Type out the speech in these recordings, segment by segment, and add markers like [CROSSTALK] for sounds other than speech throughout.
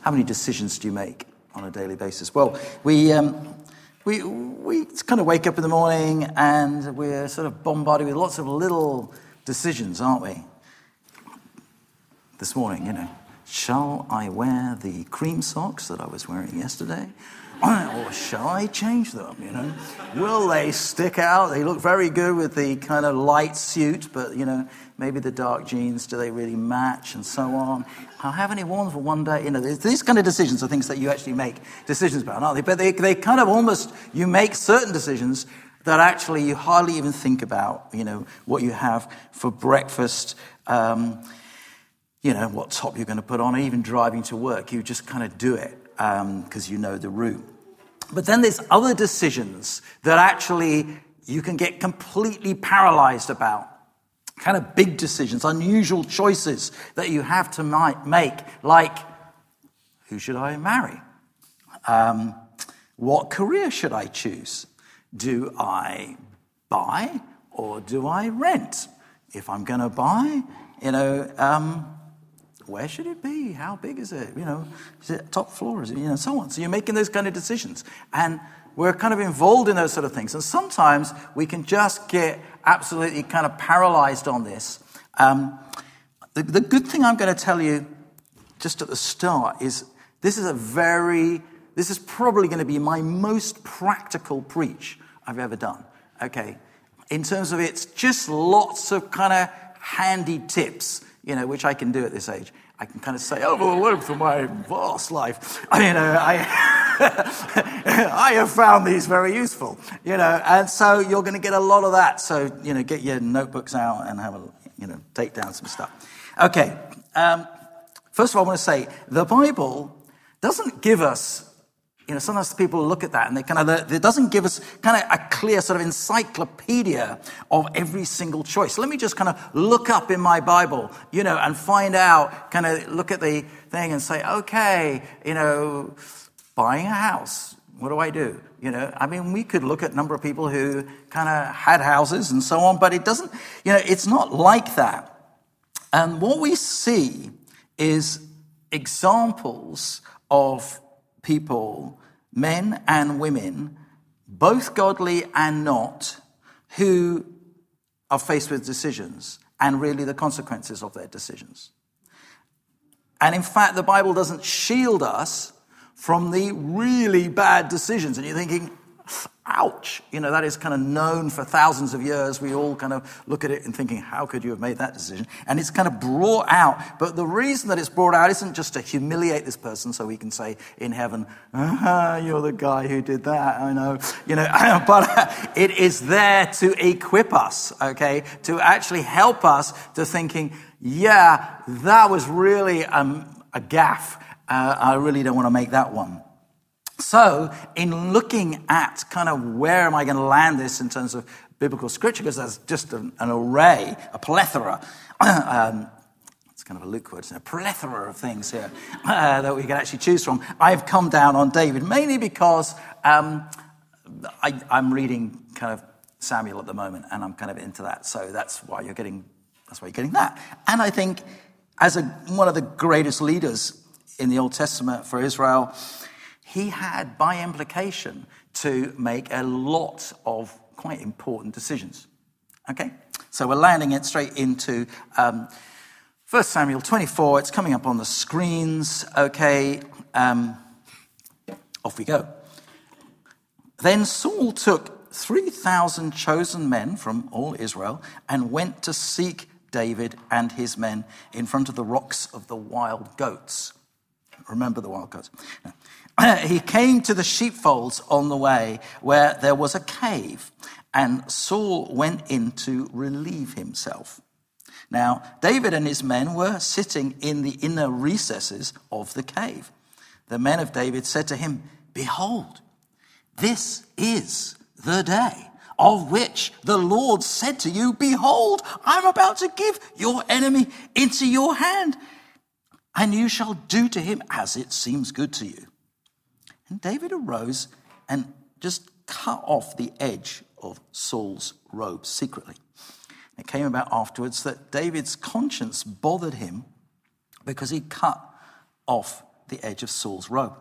How many decisions do you make on a daily basis? Well, we, um, we, we kind of wake up in the morning and we're sort of bombarded with lots of little decisions, aren't we? This morning, you know, shall I wear the cream socks that I was wearing yesterday? Or shall I change them? You know, will they stick out? They look very good with the kind of light suit, but you know, maybe the dark jeans. Do they really match? And so on. I'll have any worn for one day. You know, these kind of decisions are things that you actually make decisions about, aren't they? But they, they kind of almost you make certain decisions that actually you hardly even think about. You know, what you have for breakfast. Um, you know, what top you're going to put on, even driving to work. You just kind of do it because um, you know the route. But then there's other decisions that actually you can get completely paralyzed about. Kind of big decisions, unusual choices that you have to make, like who should I marry? Um, what career should I choose? Do I buy or do I rent? If I'm going to buy, you know, um, where should it be? How big is it? You know, is it top floor? Is it, you know, so on. So you're making those kind of decisions. And we're kind of involved in those sort of things. And sometimes we can just get absolutely kind of paralyzed on this. Um, the, the good thing I'm going to tell you just at the start is this is a very, this is probably going to be my most practical preach I've ever done. Okay. In terms of it's just lots of kind of handy tips you know, which I can do at this age. I can kind of say, over the well, for my vast life, you know, I, [LAUGHS] I have found these very useful, you know, and so you're going to get a lot of that. So, you know, get your notebooks out and have a, you know, take down some stuff. Okay. Um, first of all, I want to say the Bible doesn't give us you know, sometimes people look at that and they kind of, it doesn't give us kind of a clear sort of encyclopedia of every single choice. Let me just kind of look up in my Bible, you know, and find out, kind of look at the thing and say, okay, you know, buying a house. What do I do? You know, I mean, we could look at a number of people who kind of had houses and so on, but it doesn't, you know, it's not like that. And what we see is examples of people men and women, both godly and not, who are faced with decisions and really the consequences of their decisions. And in fact, the Bible doesn't shield us from the really bad decisions. And you're thinking, ouch. You know, that is kind of known for thousands of years. We all kind of look at it and thinking, how could you have made that decision? And it's kind of brought out. But the reason that it's brought out isn't just to humiliate this person so we can say in heaven, ah, you're the guy who did that. I know. You know, [LAUGHS] but it is there to equip us, okay, to actually help us to thinking, yeah, that was really um, a gaff. Uh, I really don't want to make that one. So, in looking at kind of where am I going to land this in terms of biblical scripture, because there's just an, an array, a plethora, [CLEARS THROAT] um, it's kind of a Luke word, a plethora of things here uh, that we can actually choose from. I've come down on David mainly because um, I, I'm reading kind of Samuel at the moment, and I'm kind of into that. So that's why you're getting that's why you're getting that. And I think as a, one of the greatest leaders in the Old Testament for Israel, he had, by implication, to make a lot of quite important decisions. Okay? So we're landing it straight into um, 1 Samuel 24. It's coming up on the screens. Okay? Um, off we go. Then Saul took 3,000 chosen men from all Israel and went to seek David and his men in front of the rocks of the wild goats. Remember the wild goats. [CLEARS THROAT] he came to the sheepfolds on the way where there was a cave, and Saul went in to relieve himself. Now, David and his men were sitting in the inner recesses of the cave. The men of David said to him, Behold, this is the day of which the Lord said to you, Behold, I'm about to give your enemy into your hand, and you shall do to him as it seems good to you. And David arose and just cut off the edge of Saul's robe secretly. It came about afterwards that David's conscience bothered him because he cut off the edge of Saul's robe.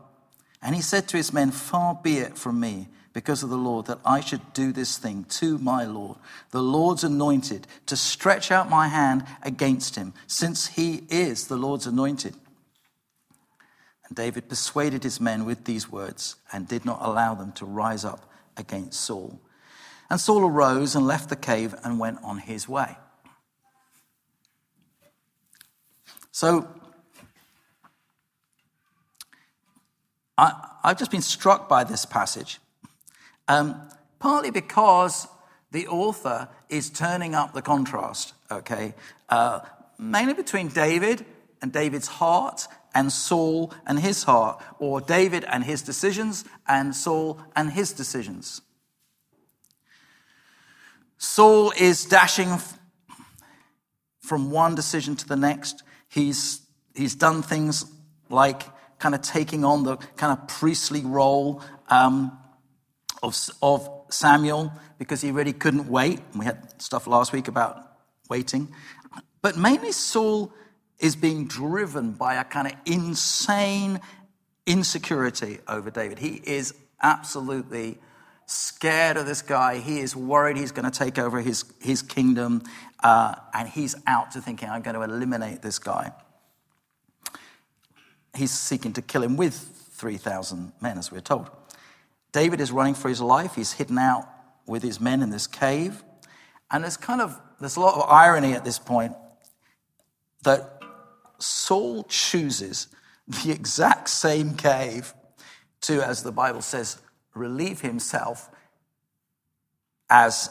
And he said to his men, Far be it from me, because of the Lord, that I should do this thing to my Lord, the Lord's anointed, to stretch out my hand against him, since he is the Lord's anointed. And David persuaded his men with these words and did not allow them to rise up against Saul. And Saul arose and left the cave and went on his way. So, I, have just been struck by this passage, um, partly because the author is turning up the contrast, okay? Uh, mainly between David and David's heart and Saul and his heart, or David and his decisions and Saul and his decisions. Saul is dashing from one decision to the next. He's, he's done things like kind of taking on the kind of priestly role um, of, of Samuel because he really couldn't wait. We had stuff last week about waiting. But mainly Saul is being driven by a kind of insane insecurity over David. He is absolutely scared of this guy. He is worried he's going to take over his, his kingdom, uh, and he's out to thinking, I'm going to eliminate this guy. He's seeking to kill him with 3,000 men, as we're told. David is running for his life. He's hidden out with his men in this cave. And there's kind of, there's a lot of irony at this point that Saul chooses the exact same cave to, as the Bible says, relieve himself as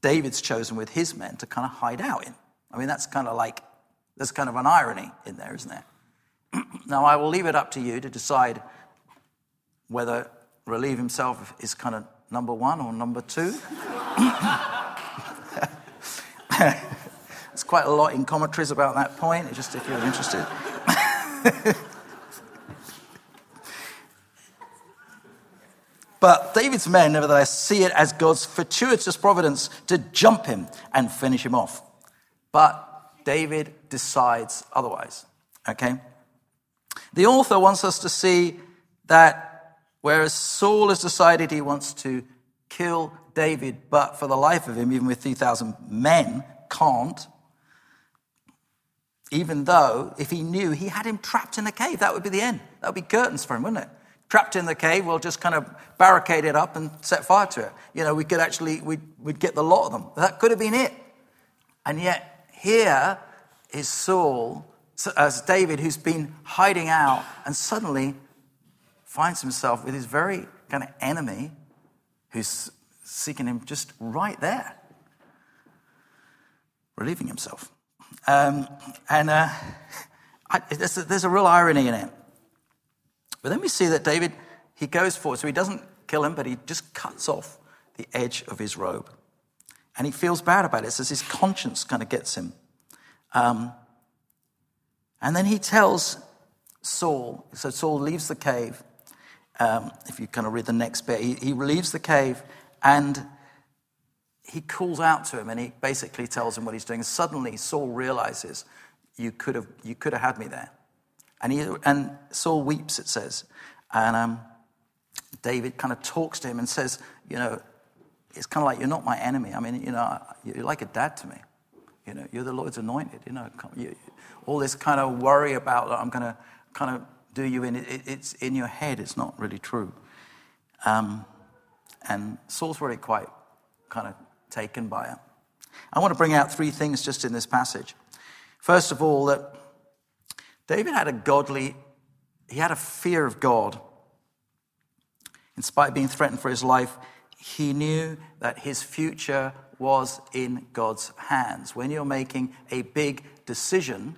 David's chosen with his men to kind of hide out in. I mean, that's kind of like, there's kind of an irony in there, isn't there? [CLEARS THROAT] now, I will leave it up to you to decide whether relieve himself is kind of number one or number two. [LAUGHS] There's quite a lot in commentaries about that point, just if you're interested. [LAUGHS] but David's men, nevertheless, see it as God's fortuitous providence to jump him and finish him off. But David decides otherwise. Okay? The author wants us to see that whereas Saul has decided he wants to kill David, but for the life of him, even with 3,000 men, can't, even though if he knew he had him trapped in a cave, that would be the end. That would be curtains for him, wouldn't it? Trapped in the cave, we'll just kind of barricade it up and set fire to it. You know, we could actually, we'd, we'd get the lot of them. That could have been it. And yet, here is Saul, as David, who's been hiding out and suddenly finds himself with his very kind of enemy who's seeking him just right there, relieving himself. Um, and uh, I, there's, a, there's a real irony in it. But then we see that David, he goes for it. So he doesn't kill him, but he just cuts off the edge of his robe. And he feels bad about it. So his conscience kind of gets him. Um, and then he tells Saul, so Saul leaves the cave. Um, if you kind of read the next bit, he, he leaves the cave and he calls out to him and he basically tells him what he's doing. Suddenly, Saul realizes, You could have, you could have had me there. And, he, and Saul weeps, it says. And um, David kind of talks to him and says, You know, it's kind of like, You're not my enemy. I mean, you know, you're like a dad to me. You know, you're the Lord's anointed. You know, you, all this kind of worry about, that I'm going to kind of do you in, it, it's in your head. It's not really true. Um, and Saul's really quite kind of taken by it. I want to bring out three things just in this passage. First of all, that David had a godly, he had a fear of God. In spite of being threatened for his life, he knew that his future was in God's hands. When you're making a big decision,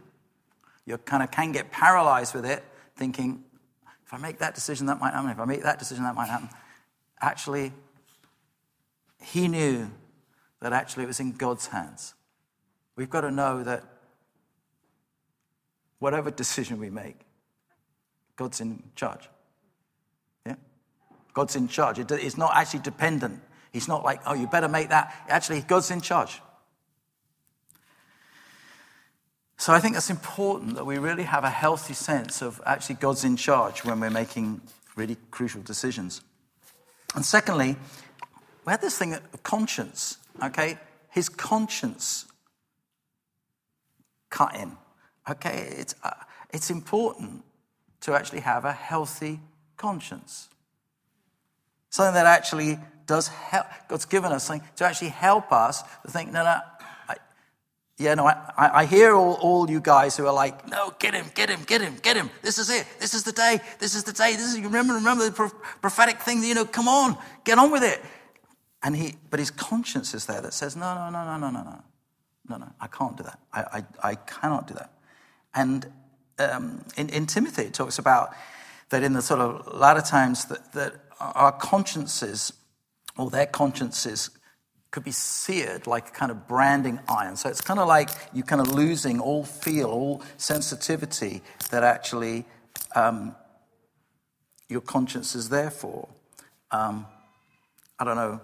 you kind of can get paralyzed with it, thinking, if I make that decision, that might happen. If I make that decision, that might happen. Actually, he knew that actually it was in God's hands. We've got to know that whatever decision we make, God's in charge. Yeah? God's in charge. It's not actually dependent. He's not like, oh, you better make that. Actually, God's in charge. So I think it's important that we really have a healthy sense of actually God's in charge when we're making really crucial decisions. And secondly, we had this thing of conscience, okay? His conscience cut in, okay? It's, uh, it's important to actually have a healthy conscience. Something that actually does help. God's given us something to actually help us to think, no, no, yeah, no, I, I hear all, all you guys who are like, no, get him, get him, get him, get him. This is it. This is the day. This is the day. This is, remember, remember the prophetic thing, you know, come on, get on with it. And he, but his conscience is there that says, no, no, no, no, no, no, no. No, no, I can't do that. I, I, I cannot do that. And um, in, in Timothy, it talks about that in the sort of latter times that, that our consciences, or their consciences, could be seared like a kind of branding iron. So it's kind of like you're kind of losing all feel, all sensitivity that actually um, your conscience is there for. Um, I don't know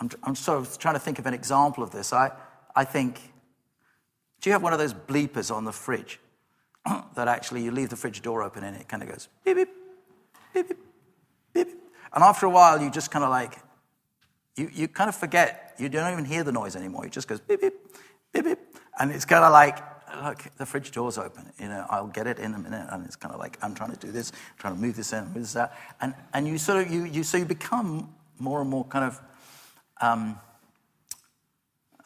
I'm, I'm sort of trying to think of an example of this. I, I think, do you have one of those bleepers on the fridge [CLEARS THROAT] that actually you leave the fridge door open and it kind of goes beep, beep, beep, beep, beep. And after a while, you just kind of like, you, you kind of forget. You don't even hear the noise anymore. It just goes beep, beep, beep, beep. And it's kind of like, look, the fridge door's open. You know, I'll get it in a minute. And it's kind of like, I'm trying to do this, I'm trying to move this in, move this out. And, and you sort of, you, you, so you become more and more kind of um,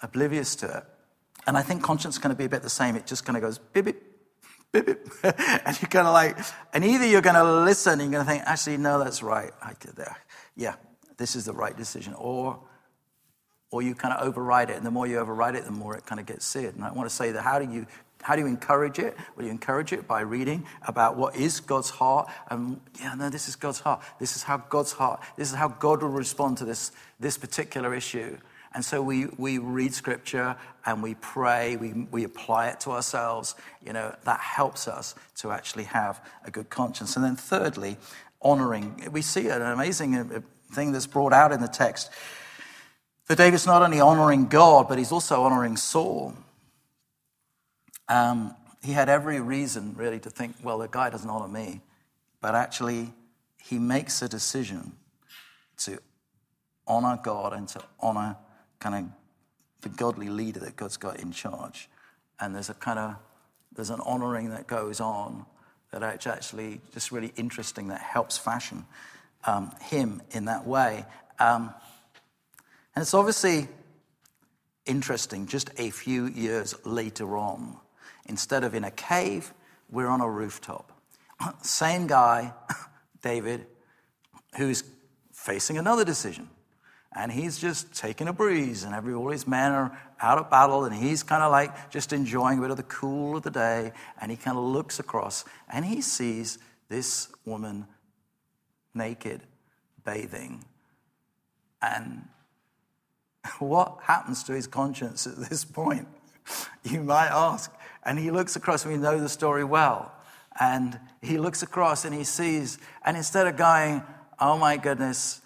oblivious to it. And I think conscience is going to be a bit the same. It just kind of goes beep, beep, beep, beep. [LAUGHS] and you're kind of like, and either you're going to listen and you're going to think, actually, no, that's right. I did that. Yeah, this is the right decision. Or, or you kind of override it. And the more you override it, the more it kind of gets seared. And I want to say that how do you how do you encourage it? Well, you encourage it by reading about what is God's heart. And yeah, no, this is God's heart. This is how God's heart, this is how God will respond to this, this particular issue. And so we, we read scripture and we pray, we, we apply it to ourselves. You know, that helps us to actually have a good conscience. And then thirdly, honoring. We see an amazing uh, thing that's brought out in the text. That David's not only honoring God, but he's also honoring Saul. Um, he had every reason, really, to think, well, the guy doesn't honor me. But actually, he makes a decision to honor God and to honor kind of the godly leader that God's got in charge. And there's a kind of there's an honoring that goes on that actually just really interesting that helps fashion um, him in that way. Um, and it's obviously interesting just a few years later on Instead of in a cave, we're on a rooftop. [CLEARS THROAT] Same guy, [CLEARS THROAT] David, who's facing another decision. And he's just taking a breeze, and every, all his men are out of battle, and he's kind of like just enjoying a bit of the cool of the day. And he kind of looks across, and he sees this woman naked, bathing. And [LAUGHS] what happens to his conscience at this point? [LAUGHS] You might ask. And he looks across, we know the story well. And he looks across and he sees, and instead of going, oh my goodness,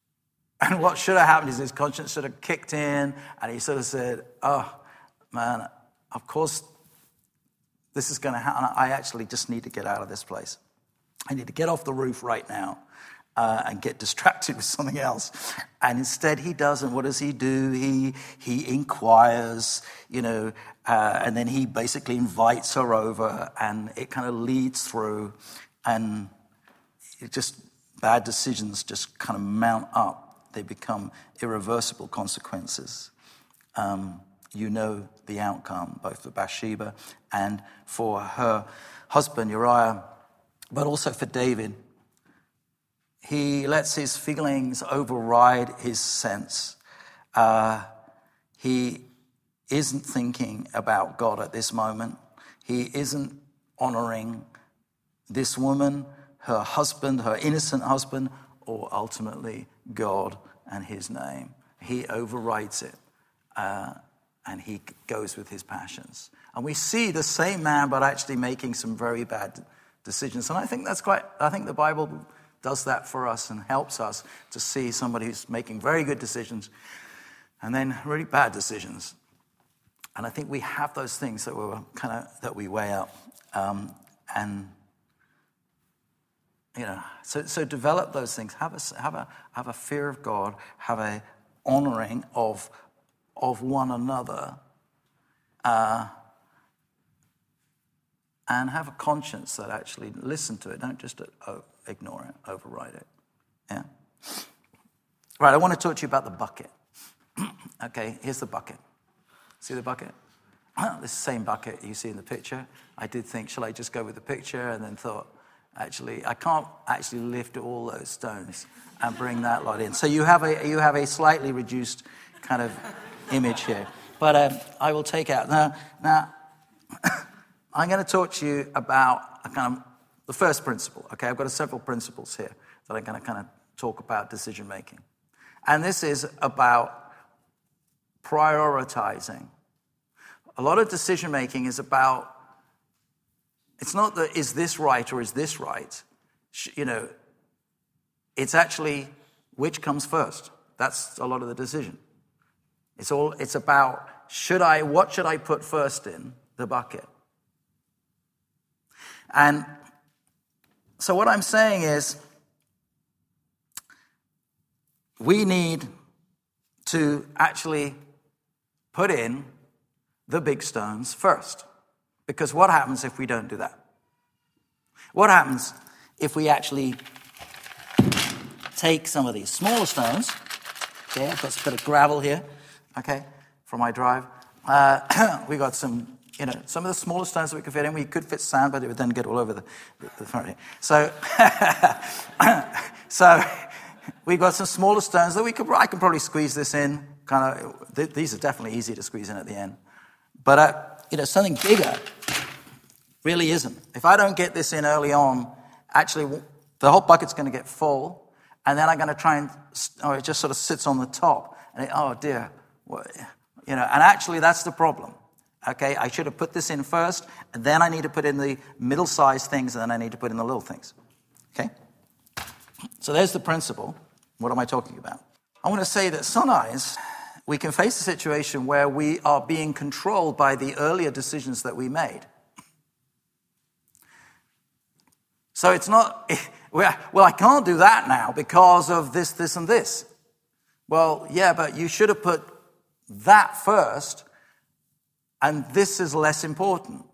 [LAUGHS] and what should have happened is his conscience should have kicked in, and he sort of said, oh man, of course this is going to happen. I actually just need to get out of this place. I need to get off the roof right now uh, and get distracted [LAUGHS] with something else. And instead, he doesn't. What does he do? He, he inquires, you know, uh, and then he basically invites her over, and it kind of leads through, and it just bad decisions just kind of mount up. They become irreversible consequences. Um, you know the outcome, both for Bathsheba and for her husband Uriah, but also for David he lets his feelings override his sense. Uh, he isn't thinking about God at this moment. He isn't honoring this woman, her husband, her innocent husband, or ultimately God and his name. He overrides it uh, and he goes with his passions. And we see the same man, but actually making some very bad decisions. And I think that's quite, I think the Bible does that for us and helps us to see somebody who's making very good decisions and then really bad decisions. And I think we have those things that we kind of that we weigh up, um, and you know, so so develop those things. Have a have a have a fear of God. Have a honoring of of one another. Uh, and have a conscience that actually listen to it. Don't just uh, ignore it, override it. Yeah. Right. I want to talk to you about the bucket. [CLEARS THROAT] okay. Here's the bucket. See the bucket? [CLEARS THROAT] this same bucket you see in the picture. I did think, shall I just go with the picture? And then thought, actually, I can't actually lift all those stones and bring that lot in. So you have a, you have a slightly reduced kind of image here. But um, I will take out. Now, now [COUGHS] I'm going to talk to you about a kind of the first principle. Okay, I've got several principles here that I'm going to kind of talk about decision making. And this is about prioritizing. A lot of decision making is about, it's not that is this right or is this right? You know, it's actually which comes first. That's a lot of the decision. It's all, it's about should I, what should I put first in the bucket? And so what I'm saying is, we need to actually put in the big stones first. Because what happens if we don't do that? What happens if we actually take some of these smaller stones? Okay, I've got a bit of gravel here, okay, from my drive. Uh, [COUGHS] we got some, you know, some of the smaller stones that we could fit in. We could fit sand, but it would then get all over the, the, the front. So, [LAUGHS] so we've got some smaller stones that we could, I can probably squeeze this in kind of, th- these are definitely easy to squeeze in at the end. But, uh, you know, something bigger really isn't. If I don't get this in early on, actually, the whole bucket's going to get full, and then I'm going to try and, oh, it just sort of sits on the top. And it, oh dear, you know, and actually, that's the problem. Okay, I should have put this in first, and then I need to put in the middle sized things, and then I need to put in the little things. Okay? So there's the principle. What am I talking about? I want to say that sometimes we can face a situation where we are being controlled by the earlier decisions that we made. So it's not, [LAUGHS] well, I can't do that now because of this, this, and this. Well, yeah, but you should have put that first, and this is less important.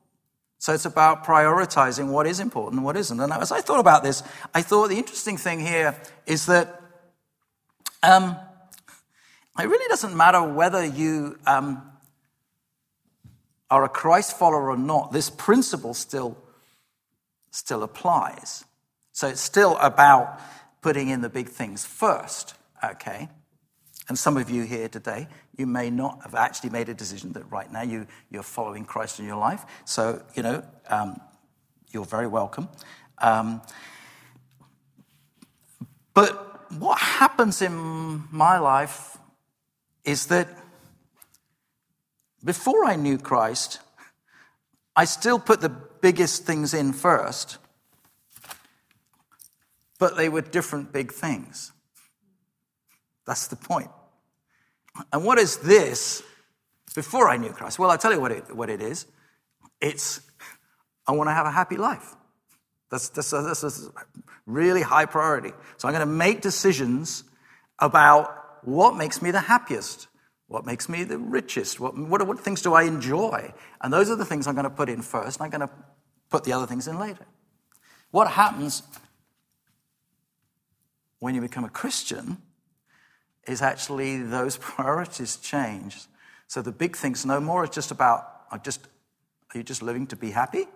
So it's about prioritizing what is important and what isn't. And as I thought about this, I thought the interesting thing here is that um, it really doesn't matter whether you um, are a Christ follower or not, this principle still, still applies. So it's still about putting in the big things first, okay? And some of you here today, you may not have actually made a decision that right now you, you're following Christ in your life. So, you know, um, you're very welcome. Um, but what happens in my life is that before I knew Christ, I still put the biggest things in first, but they were different big things. That's the point. And what is this before I knew Christ? Well, I'll tell you what it, what it is. It's, I want to have a happy life. That's, that's, a, that's really high priority. So I'm going to make decisions about what makes me the happiest? What makes me the richest? What, what, what things do I enjoy? And those are the things I'm going to put in first, and I'm going to put the other things in later. What happens when you become a Christian is actually those [LAUGHS] priorities change. So the big things no more is just about are just are you just living to be happy?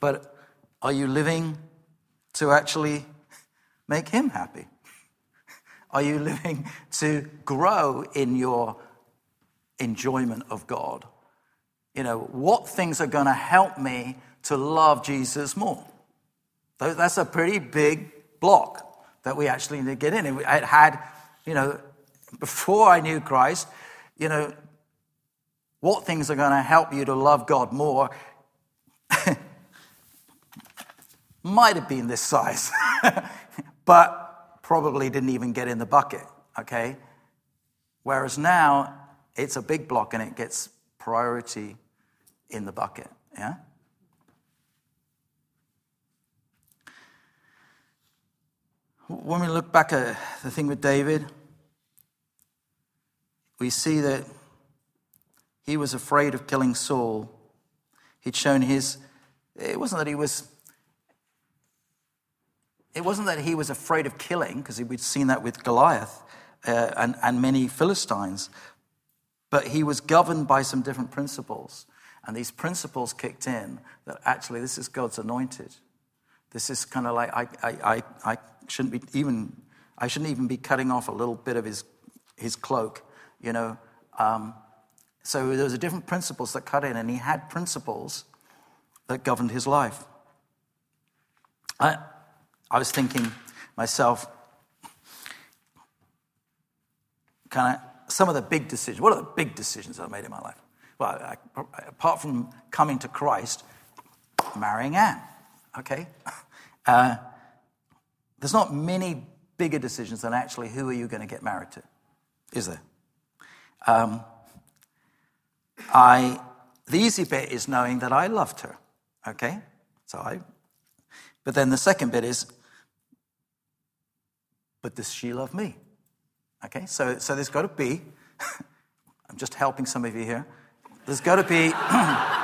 But are you living to actually make him happy? [LAUGHS] Are you living to grow in your enjoyment of God? You know, what things are going to help me to love Jesus more? That's a pretty big block that we actually need to get in. It had, you know, before I knew Christ, you know, what things are going to help you to love God more [LAUGHS] might have been this size. [LAUGHS] but probably didn't even get in the bucket, okay? Whereas now, it's a big block and it gets priority in the bucket. Yeah? When we look back at the thing with David, we see that he was afraid of killing Saul. He'd shown his, it wasn't that he was, it wasn't that he was afraid of killing, because we'd seen that with Goliath uh, and, and many Philistines, but he was governed by some different principles. And these principles kicked in that actually this is God's anointed. This is kind of like I, I, I, I shouldn't be even I shouldn't even be cutting off a little bit of his his cloak, you know. Um, so there was different principles that cut in, and he had principles that governed his life. I, I was thinking myself, kind of some of the big decisions. What are the big decisions I've made in my life? Well, I, apart from coming to Christ, marrying Anne. Okay, uh, there's not many bigger decisions than actually who are you going to get married to, is there? Um, I the easy bit is knowing that I loved her. Okay, so I. But then the second bit is, but does she love me? Okay, so, so there's got to be, [LAUGHS] I'm just helping some of you here, there's got to be, [CLEARS THROAT]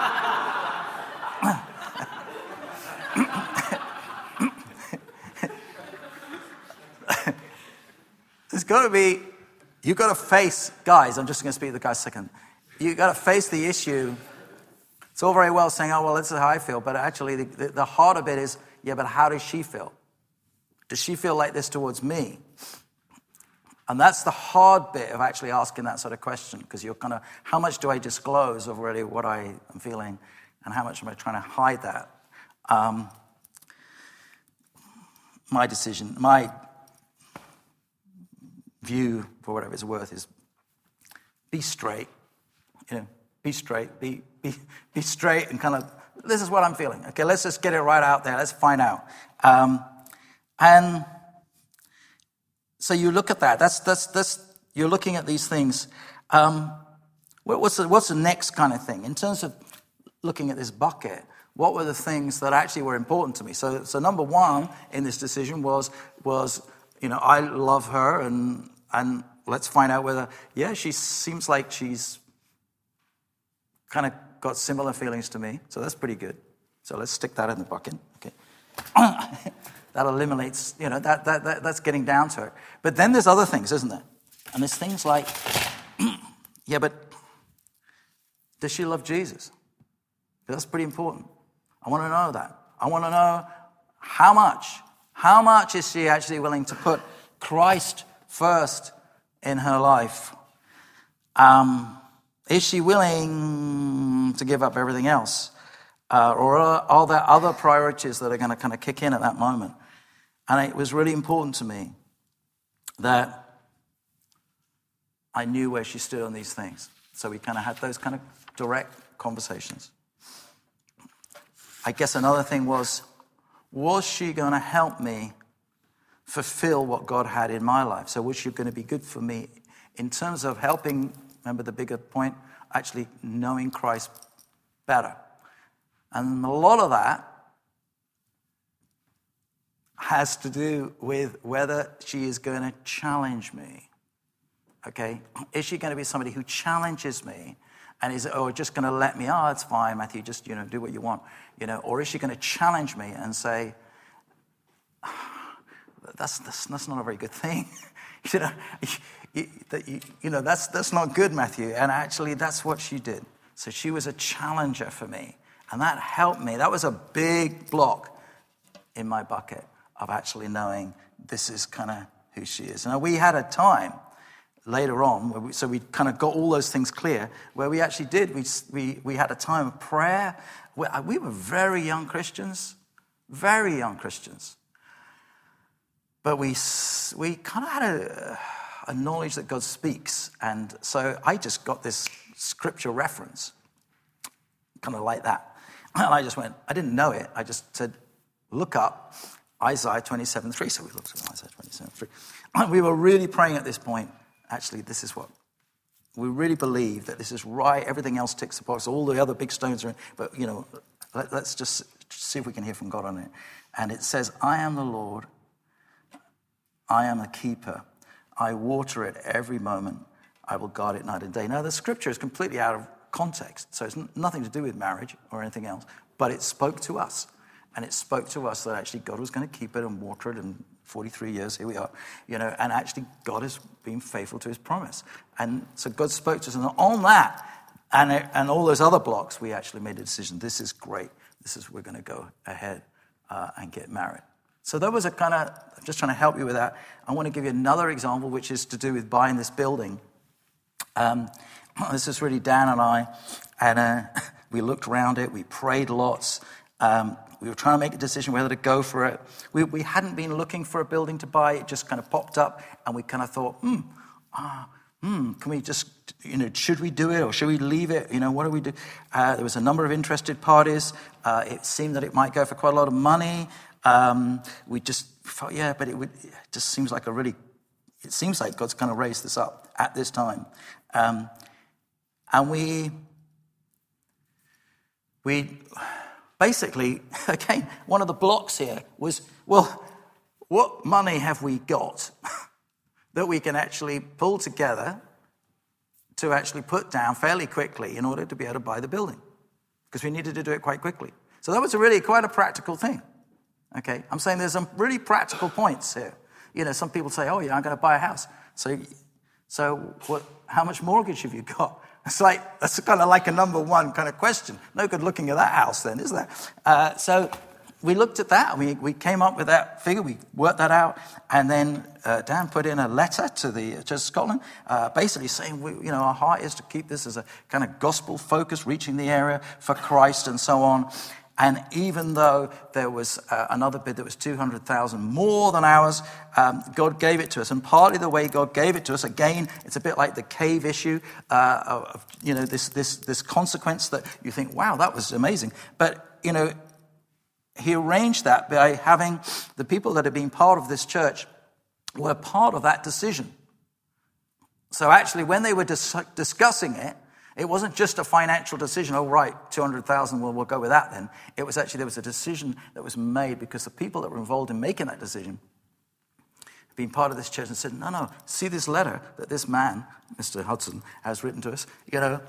got to be, you've got to face, guys, I'm just going to speak to the guys second. You've got to face the issue. It's all very well saying, oh, well, this is how I feel, but actually, the, the, the harder bit is, yeah, but how does she feel? Does she feel like this towards me? And that's the hard bit of actually asking that sort of question because you're kind of, how much do I disclose of really what I am feeling and how much am I trying to hide that? Um, my decision, my view, for whatever it's worth, is be straight. You know, be straight, be, be, [LAUGHS] be straight and kind of, this is what I'm feeling. Okay, let's just get it right out there. Let's find out. Um, and so you look at that. That's, that's, that's, you're looking at these things. Um, what's, the, what's the next kind of thing? In terms of looking at this bucket, what were the things that actually were important to me? So, so number one in this decision was, was you know, I love her, and, and let's find out whether, yeah, she seems like she's kind of got similar feelings to me. So that's pretty good. So let's stick that in the bucket. Okay. [COUGHS] that eliminates, you know, that, that, that, that's getting down to it. But then there's other things, isn't there? And there's things like, [COUGHS] yeah, but does she love Jesus? That's pretty important. I want to know that. I want to know how much. How much is she actually willing to put Christ first in her life? Um, is she willing to give up everything else? Uh, or are, are there other priorities that are going to kind of kick in at that moment? And it was really important to me that I knew where she stood on these things. So we kind of had those kind of direct conversations. I guess another thing was was she going to help me fulfill what God had in my life? So was she going to be good for me in terms of helping, remember the bigger point, actually knowing Christ better? And a lot of that has to do with whether she is going to challenge me. Okay? Is she going to be somebody who challenges me and is or just going to let me, oh, it's fine, Matthew, just, you know, do what you want, you know, or is she going to challenge me and say, that's, that's, that's not a very good thing. [LAUGHS] you know, [LAUGHS] you, you, know that's, that's not good, Matthew. And actually, that's what she did. So she was a challenger for me. And that helped me. That was a big block in my bucket of actually knowing this is kind of who she is. Now, we had a time later on, we, so we kind of got all those things clear, where we actually did. We, we, we had a time of prayer. Where we were very young Christians, very young Christians. But we, we kind of had a, a knowledge that God speaks. And so I just got this scripture reference, kind of like that. [LAUGHS] And I just went, I didn't know it. I just said, look up Isaiah 27 3. So we looked at Isaiah 27 3. We were really praying at this point. Actually, this is what We really believe that this is right. Everything else ticks the box. All the other big stones are in. But, you know, let, us just see if we can hear from God on it. And it says, I am the Lord. I am a keeper. I water it every moment. I will guard it night and day. Now, the scripture is completely out of context. So it's nothing to do with marriage or anything else. But it spoke to us. And it spoke to us that actually God was going to keep it and water it. And 43 years, here we are. You know, and actually God has been faithful to his promise. And so God spoke to us. And on that, and, and all those other blocks, we actually made a decision. This is great. This is, we're going to go ahead uh, and get married. So that was a kind of, I'm just trying to help you with that. I want to give you another example, which is to do with buying this building. Um, [CLEARS THROAT] this is really Dan and I, and uh, [LAUGHS] we looked around it, we prayed lots. Um, we were trying to make a decision whether to go for it. We, we hadn't been looking for a building to buy, it just kind of popped up, and we kind of thought, hmm, ah, hmm, can we just, you know, should we do it or should we leave it? You know, what do we do? Uh, there was a number of interested parties. Uh, it seemed that it might go for quite a lot of money. Um, we just thought, yeah, but it, would, it, just seems like a really, it seems like God's kind of raised this up at this time. Um, and we, we basically, [LAUGHS] again, one of the blocks here was, well, what money have we got [LAUGHS] that we can actually pull together to actually put down fairly quickly in order to be able to buy the building? Because we needed to do it quite quickly. So that was a really quite a practical thing. Okay, I'm saying there's some really practical points here. You know, some people say, "Oh, yeah, I'm going to buy a house." So, so what? How much mortgage have you got? [LAUGHS] It's like that's kind of like a number one kind of question. No good looking at that house, then, is there? Uh, so we looked at that. We we came up with that figure. We worked that out, and then uh, Dan put in a letter to the of Scotland, uh, basically saying, we, you know, our heart is to keep this as a kind of gospel focus, reaching the area for Christ, and so on. And even though there was uh, another bid that was 200,000 more than ours, um, God gave it to us. And partly the way God gave it to us, again, it's a bit like the cave issue, uh, of, you know, this, this, this consequence that you think, wow, that was amazing. But, you know, he arranged that by having the people that had been part of this church were part of that decision. So actually, when they were dis- discussing it, it wasn't just a financial decision, oh, right, 200,000, well, we'll go with that then. It was actually, there was a decision that was made because the people that were involved in making that decision had been part of this church and said, no, no, see this letter that this man, Mr. Hudson, has written to us? You know,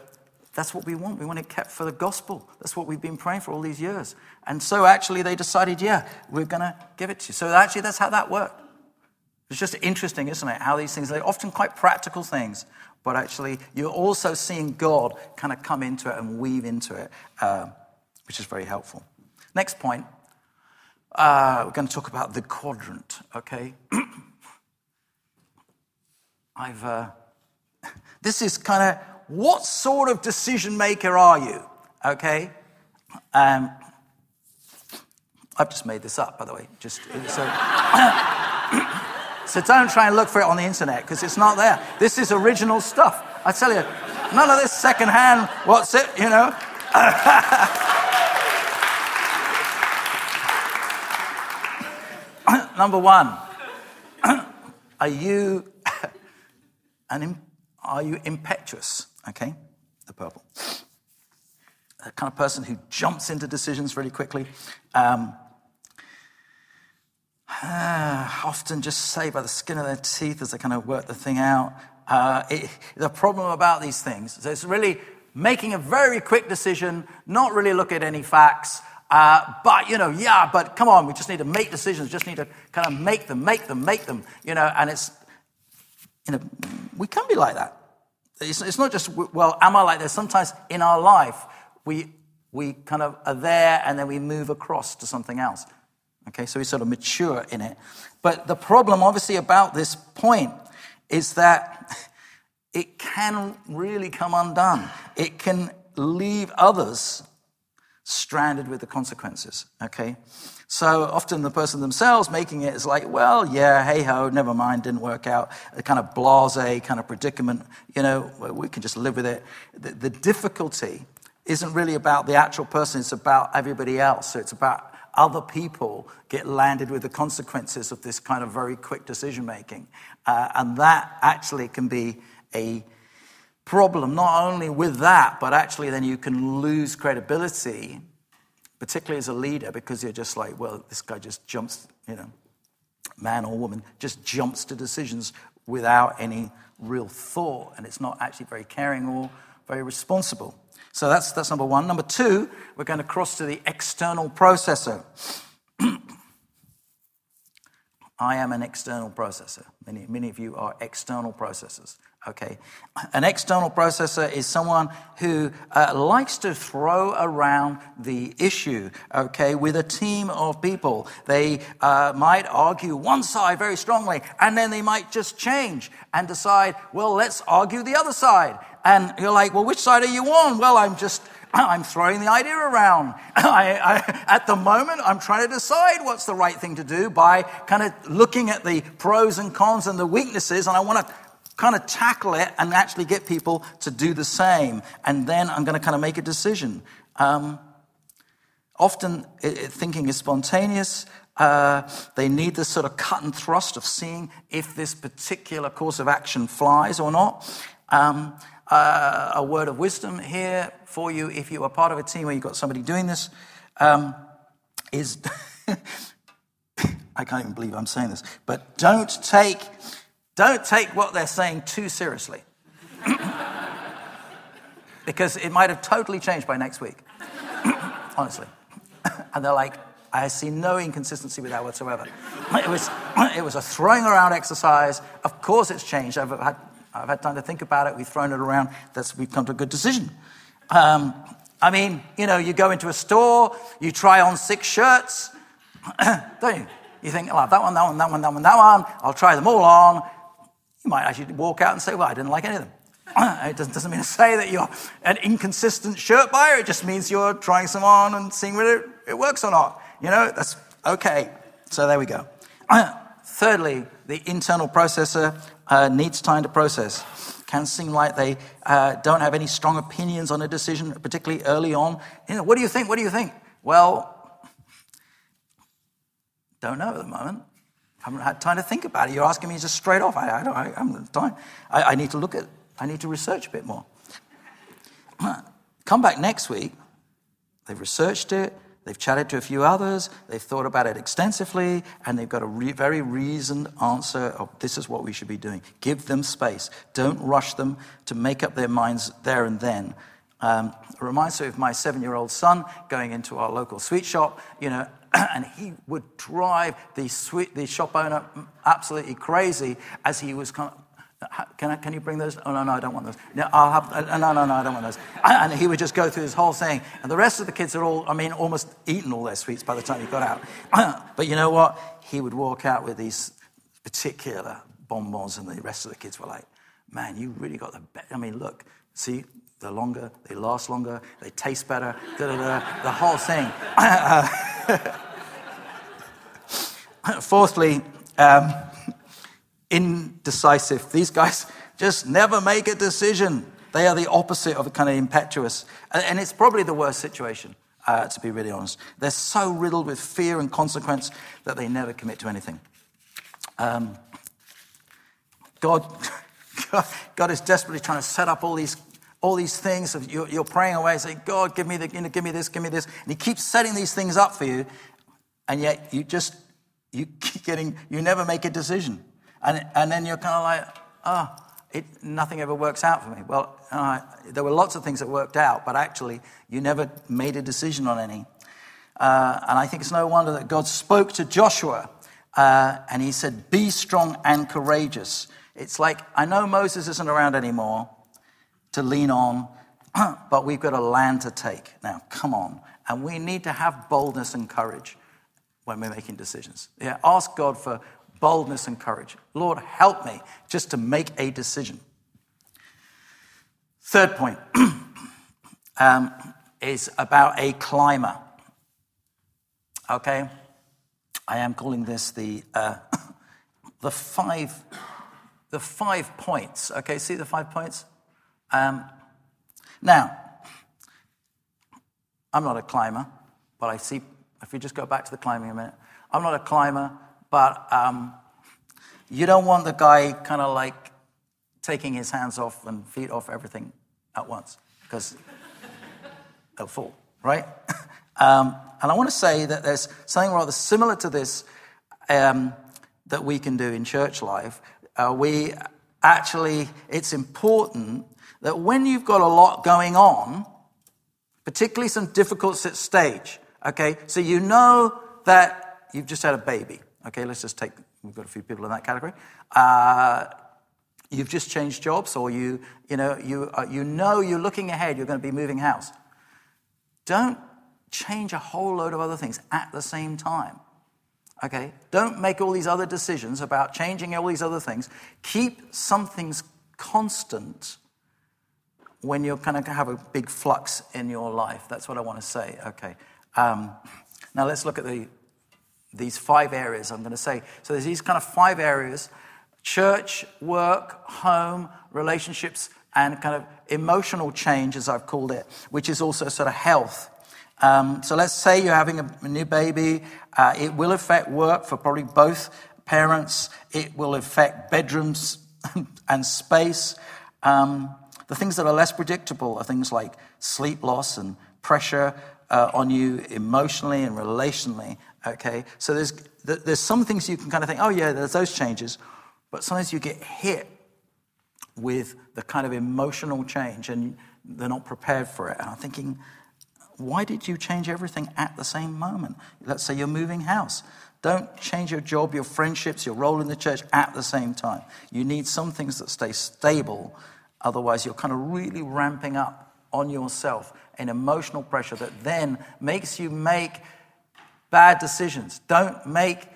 that's what we want. We want it kept for the gospel. That's what we've been praying for all these years. And so actually they decided, yeah, we're going to give it to you. So actually that's how that worked. It's just interesting, isn't it? How these things, they're often quite practical things, but actually you're also seeing God kind of come into it and weave into it, uh, which is very helpful. Next point, uh, we're going to talk about the quadrant, okay? [CLEARS THROAT] I've, uh, [LAUGHS] this is kind of what sort of decision maker are you, okay? Um, I've just made this up, by the way. Just so. [CLEARS THROAT] So don't try and look for it on the internet because it's not there. This is original stuff. I tell you, none of this secondhand, what's it, you know? [LAUGHS] Number one, [CLEARS THROAT] are you an, are you impetuous? Okay, the purple. The kind of person who jumps into decisions really quickly. Um, uh, often just say by the skin of their teeth as they kind of work the thing out. Uh, it, the problem about these things is it's really making a very quick decision, not really look at any facts. Uh, but you know, yeah, but come on, we just need to make decisions. Just need to kind of make them, make them, make them. You know, and it's you know, we can be like that. It's, it's not just well, am I like this? Sometimes in our life, we we kind of are there and then we move across to something else. Okay, so we sort of mature in it. But the problem, obviously, about this point is that it can really come undone. It can leave others stranded with the consequences. Okay? So often the person themselves making it is like, well, yeah, hey ho, never mind, didn't work out. A kind of blase kind of predicament, you know, we can just live with it. The, the difficulty isn't really about the actual person, it's about everybody else. So it's about other people get landed with the consequences of this kind of very quick decision making. Uh, and that actually can be a problem not only with that, but actually then you can lose credibility, particularly as a leader, because you're just like, well, this guy just jumps, you know, man or woman, just jumps to decisions without any real thought, and it's not actually very caring or very responsible. So that's, that's number one. Number two, we're going to cross to the external processor. [CLEARS THROAT] I am an external processor. Many, many of you are external processors. Okay. An external processor is someone who uh, likes to throw around the issue, okay, with a team of people. They uh, might argue one side very strongly, and then they might just change and decide, well, let's argue the other side. And you're like, well, which side are you on? Well, I'm just [CLEARS THROAT] I'm throwing the idea around. [CLEARS THROAT] I, I, at the moment, I'm trying to decide what's the right thing to do by kind of looking at the pros and cons and the weaknesses, and I want to kind of tackle it and actually get people to do the same. And then I'm going to kind of make a decision. Um, often, it, it, thinking is spontaneous. Uh, they need this sort of cut and thrust of seeing if this particular course of action flies or not. Um, uh, a word of wisdom here for you if you are part of a team where you've got somebody doing this um, is [LAUGHS] I can't even believe I'm saying this, but don't take don't take what they're saying too seriously. [LAUGHS] because it might have totally changed by next week. [COUGHS] Honestly. [COUGHS] and they're like, I see no inconsistency with that whatsoever. [LAUGHS] It was, [COUGHS] it was a throwing around exercise. Of course, it's changed. I've had I've had time to think about it. We've thrown it around. That's, we've come to a good decision. Um, I mean, you know, you go into a store, you try on six shirts, [COUGHS] don't you? You think, oh, that one, that one, that one, that one, that one. I'll try them all on. You might actually walk out and say, well, I didn't like any of them. [COUGHS] it doesn't, mean to say that you're an inconsistent shirt buyer. It just means you're trying some on and seeing whether it works or not. You know, that's okay. So there we go. [COUGHS] Thirdly, the internal processor uh, needs time to process. Can seem like they uh, don't have any strong opinions on a decision, particularly early on. You know, what do you think? What do you think? Well, don't know at the moment. I Haven't had time to think about it. You're asking me just straight off. I, I don't. I haven't time. I, I need to look at. I need to research a bit more. [CLEARS THROAT] Come back next week. They've researched it. They've chatted to a few others, they've thought about it extensively, and they've got a re- very reasoned answer of this is what we should be doing. Give them space. Don't rush them to make up their minds there and then. Um, it reminds me of my seven year old son going into our local sweet shop, you know, [CLEARS THROAT] and he would drive the, sweet, the shop owner absolutely crazy as he was kind of can, I, can you bring those? Oh, no, no, I don't want those. No, I'll have, uh, no, no, no, I don't want those. And he would just go through this whole thing. And the rest of the kids are all, I mean, almost eaten all their sweets by the time he got out. [CLEARS THROAT] but you know what? He would walk out with these particular bonbons, and the rest of the kids were like, man, you really got the best. I mean, look, see, they're longer, they last longer, they taste better, da, da, da, the whole thing. [LAUGHS] Fourthly, um, indecisive. These guys [LAUGHS] just never make a decision. They are the opposite of kind of impetuous. And it's probably the worst situation, uh, to be really honest. They're so riddled with fear and consequence that they never commit to anything. Um, God, [LAUGHS] God is desperately trying to set up all these all these things. You're, you're praying away, saying, God, give me, the, you know, give me this, give me this. And He keeps setting these things up for you, and yet you just, you [LAUGHS] keep getting, you never make a decision. And, and then you're kind of like, oh, it, nothing ever works out for me. Well, uh, there were lots of things that worked out, but actually, you never made a decision on any. Uh, and I think it's no wonder that God spoke to Joshua uh, and he said, Be strong and courageous. It's like, I know Moses isn't around anymore to lean on, [CLEARS THROAT] but we've got a land to take. Now, come on. And we need to have boldness and courage when we're making decisions. Yeah, ask God for boldness and courage. Lord, help me just to make a decision. Third point [CLEARS THROAT] um, is about a climber. Okay? I am calling this the, uh, [COUGHS] the, five, the five points. Okay, see the five points? Um, now, I'm not a climber, but I see, if we just go back to the climbing a minute, I'm not a climber, but um, you don't want the guy kind of like taking his hands off and feet off everything at once because they'll fall, right? [LAUGHS] Um, and I want to say that there's something rather similar to this um, that we can do in church life. Uh, we actually, it's important that when you've got a lot going on, particularly some difficult stage, okay, so you know that you've just had a baby, okay, let's just take, we've got a few people in that category. Uh, you've just changed jobs or you, you know, you, uh, you know you're looking ahead, you're going to be moving house. Don't change a whole load of other things at the same time. Okay? Don't make all these other decisions about changing all these other things. Keep some things constant when you're kind of have a big flux in your life. That's what I want to say. Okay. Um, now let's look at the, these five areas I'm going to say. So there's these kind of five areas church, work, home, relationships, and kind of emotional change, as I've called it, which is also sort of health. Um, so let's say you're having a, new baby. Uh, it will affect work for probably both parents. It will affect bedrooms [LAUGHS] and space. Um, the things that are less predictable are things like sleep loss and pressure uh, on you emotionally and relationally. Okay, so there's there's some things you can kind of think, oh yeah, there's those changes, but sometimes you get hit with the kind of emotional change and they're not prepared for it. And I'm thinking, why did you change everything at the same moment? Let's say you're moving house. Don't change your job, your friendships, your role in the church at the same time. You need some things that stay stable. Otherwise, you're kind of really ramping up on yourself an emotional pressure that then makes you make bad decisions. Don't make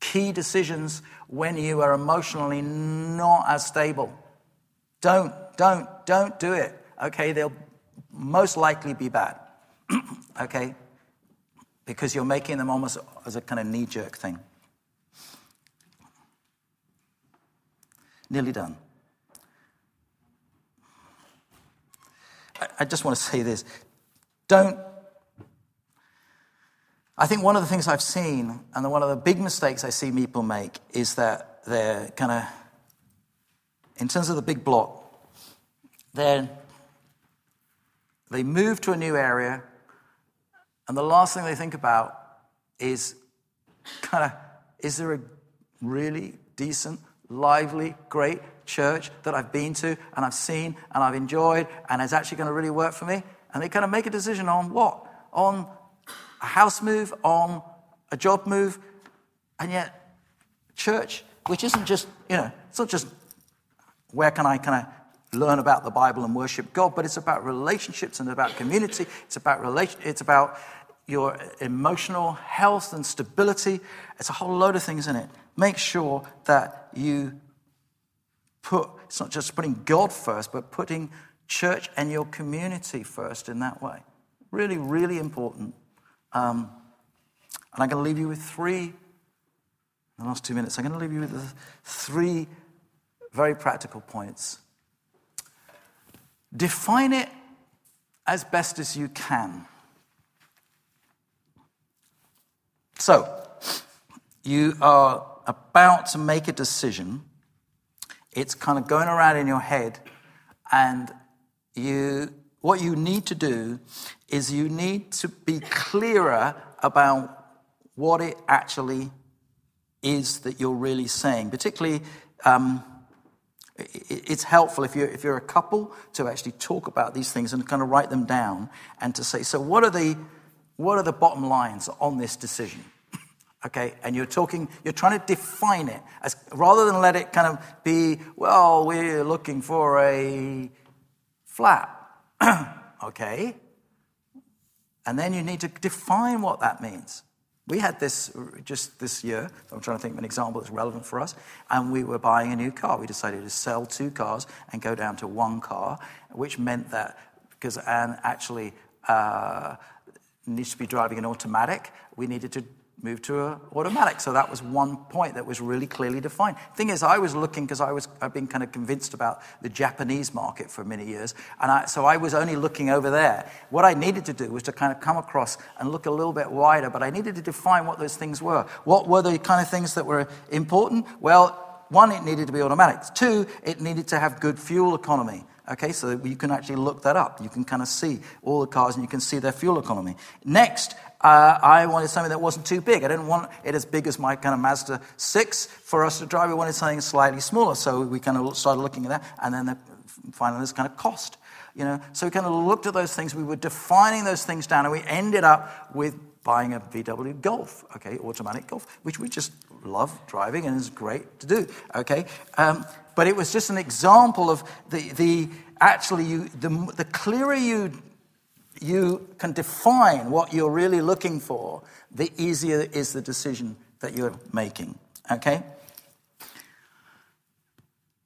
key decisions when you are emotionally not as stable. Don't, don't, don't do it. Okay, they'll most likely be bad. [CLEARS THROAT] okay? Because you're making them almost as a kind of knee jerk thing. Nearly done. I, I just want to say this. Don't. I think one of the things I've seen, and one of the big mistakes I see people make, is that they're kind of, in terms of the big block, they're, they move to a new area and the last thing they think about is kind of, is there a really decent, lively, great church that I've been to and I've seen and I've enjoyed and is actually going to really work for me? And they kind of make a decision on what? On a house move, on a job move, and yet church, which isn't just, you know, it's not just where can I kind of learn about the Bible and worship God, but it's about relationships and about community. It's about relation. It's about your emotional health and stability. It's a whole load of things in it. Make sure that you put, it's not just putting God first, but putting church and your community first in that way. Really, really important. Um, and I'm going to leave you with three, the last two minutes, I'm going to leave you with three very practical points. Define it as best as you can. So, you are about to make a decision. It's kind of going around in your head, and you, what you need to do is you need to be clearer about what it actually is that you're really saying. Particularly, um, it's helpful if you're, if you're a couple to actually talk about these things and kind of write them down and to say, so what are the what are the bottom lines on this decision? okay, and you're talking, you're trying to define it as rather than let it kind of be, well, we're looking for a flat. [CLEARS THROAT] okay. And then you need to define what that means. We had this just this year. I'm trying to think of an example that's relevant for us. And we were buying a new car. We decided to sell two cars and go down to one car, which meant that because Anne actually uh, needs to be driving an automatic, we needed to move to an automatic. So that was one point that was really clearly defined. Thing is, I was looking because I was I've been kind of convinced about the Japanese market for many years, and I, so I was only looking over there. What I needed to do was to kind of come across and look a little bit wider, but I needed to define what those things were. What were the kind of things that were important? Well, one, it needed to be automatic. Two, it needed to have good fuel economy. Okay, so you can actually look that up. You can kind of see all the cars and you can see their fuel economy. Next, uh, I wanted something that wasn't too big. I didn't want it as big as my kind of Mazda 6 for us to drive. We wanted something slightly smaller. So we kind of started looking at that. And then the, finally, there's kind of cost. You know, so we kind of looked at those things. We were defining those things down, and we ended up with buying a VW Golf, okay, automatic Golf, which we just love driving and is great to do, okay. Um, but it was just an example of the, the actually you the, the clearer you you can define what you're really looking for, the easier is the decision that you're making. Okay?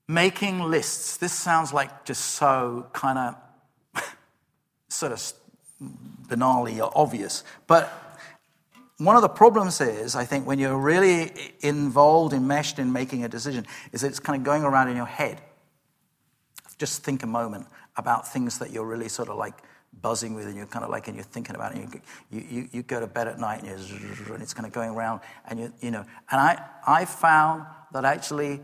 Making lists. This sounds like just so kind of [LAUGHS] sort of banally obvious. But one of the problems is, I think, when you're really involved, enmeshed in making a decision, is it's kind of going around in your head. Just think a moment about things that you're really sort of like buzzing with and you're kind of like and you're thinking about it and you, you, you go to bed at night and, you're and it's kind of going around and you, you know. And I, I found that actually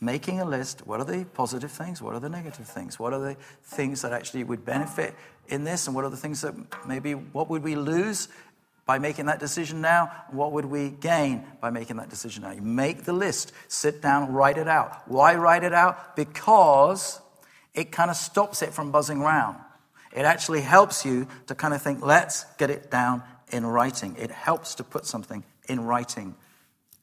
making a list what are the positive things what are the negative things what are the things that actually would benefit in this and what are the things that maybe what would we lose by making that decision now? What would we gain by making that decision now? You make the list sit down write it out. Why write it out? Because it kind of stops it from buzzing around it actually helps you to kind of think, let's get it down in writing. It helps to put something in writing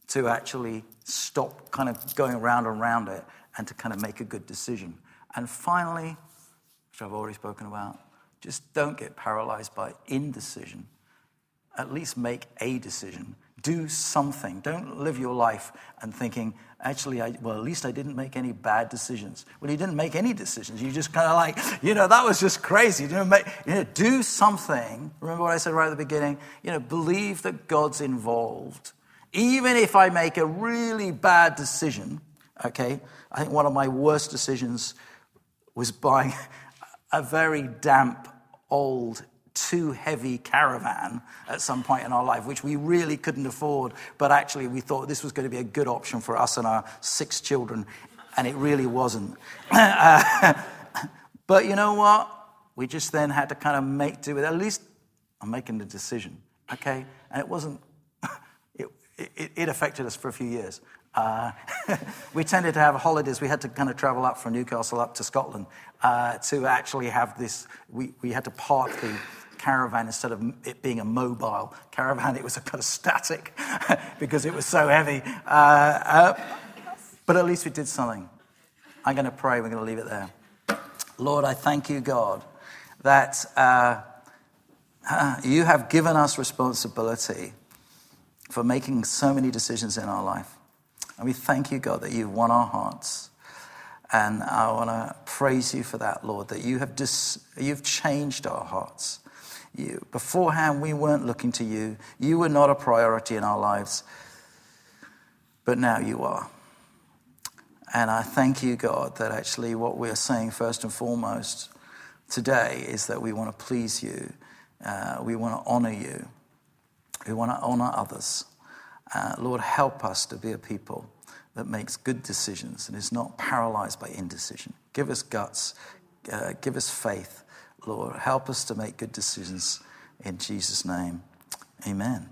to actually stop kind of going around and around it and to kind of make a good decision. And finally, which I've already spoken about, just don't get paralyzed by indecision. At least make a decision do something. Don't live your life and thinking, actually, I, well, at least I didn't make any bad decisions. Well, you didn't make any decisions. You just kind of like, you know, that was just crazy. You, didn't make, you know, do something. Remember what I said right at the beginning? You know, believe that God's involved. Even if I make a really bad decision, okay, I think one of my worst decisions was buying [LAUGHS] a very damp, old too heavy caravan at some point in our life, which we really couldn't afford. But actually, we thought this was going to be a good option for us and our six children, and it really wasn't. [LAUGHS] but you know what? We just then had to kind of make do with it. At least I'm making the decision, okay? And it wasn't, [LAUGHS] it, it, it affected us for a few years. Uh, [LAUGHS] we tended to have holidays. We had to kind of travel up from Newcastle up to Scotland uh, to actually have this. We, we had to park the caravan instead of it being a mobile caravan. It was a kind of static [LAUGHS] because it was so heavy. Uh, uh, but at least we did something. I'm going to pray. We're going to leave it there. Lord, I thank you, God, that uh, you have given us responsibility for making so many decisions in our life. And we thank you, God, that you've won our hearts. And I want to praise you for that, Lord, that you have dis- you've changed our hearts you. Beforehand, we weren't looking to you. You were not a priority in our lives. But now you are. And I thank you, God, that actually what we're saying first and foremost today is that we want to please you. Uh, we want to honor you. We want to honor others. Uh, Lord, help us to be a people that makes good decisions and is not paralyzed by indecision. Give us guts. Uh, give us faith Lord. Help us to make good decisions in Jesus' name. Amen.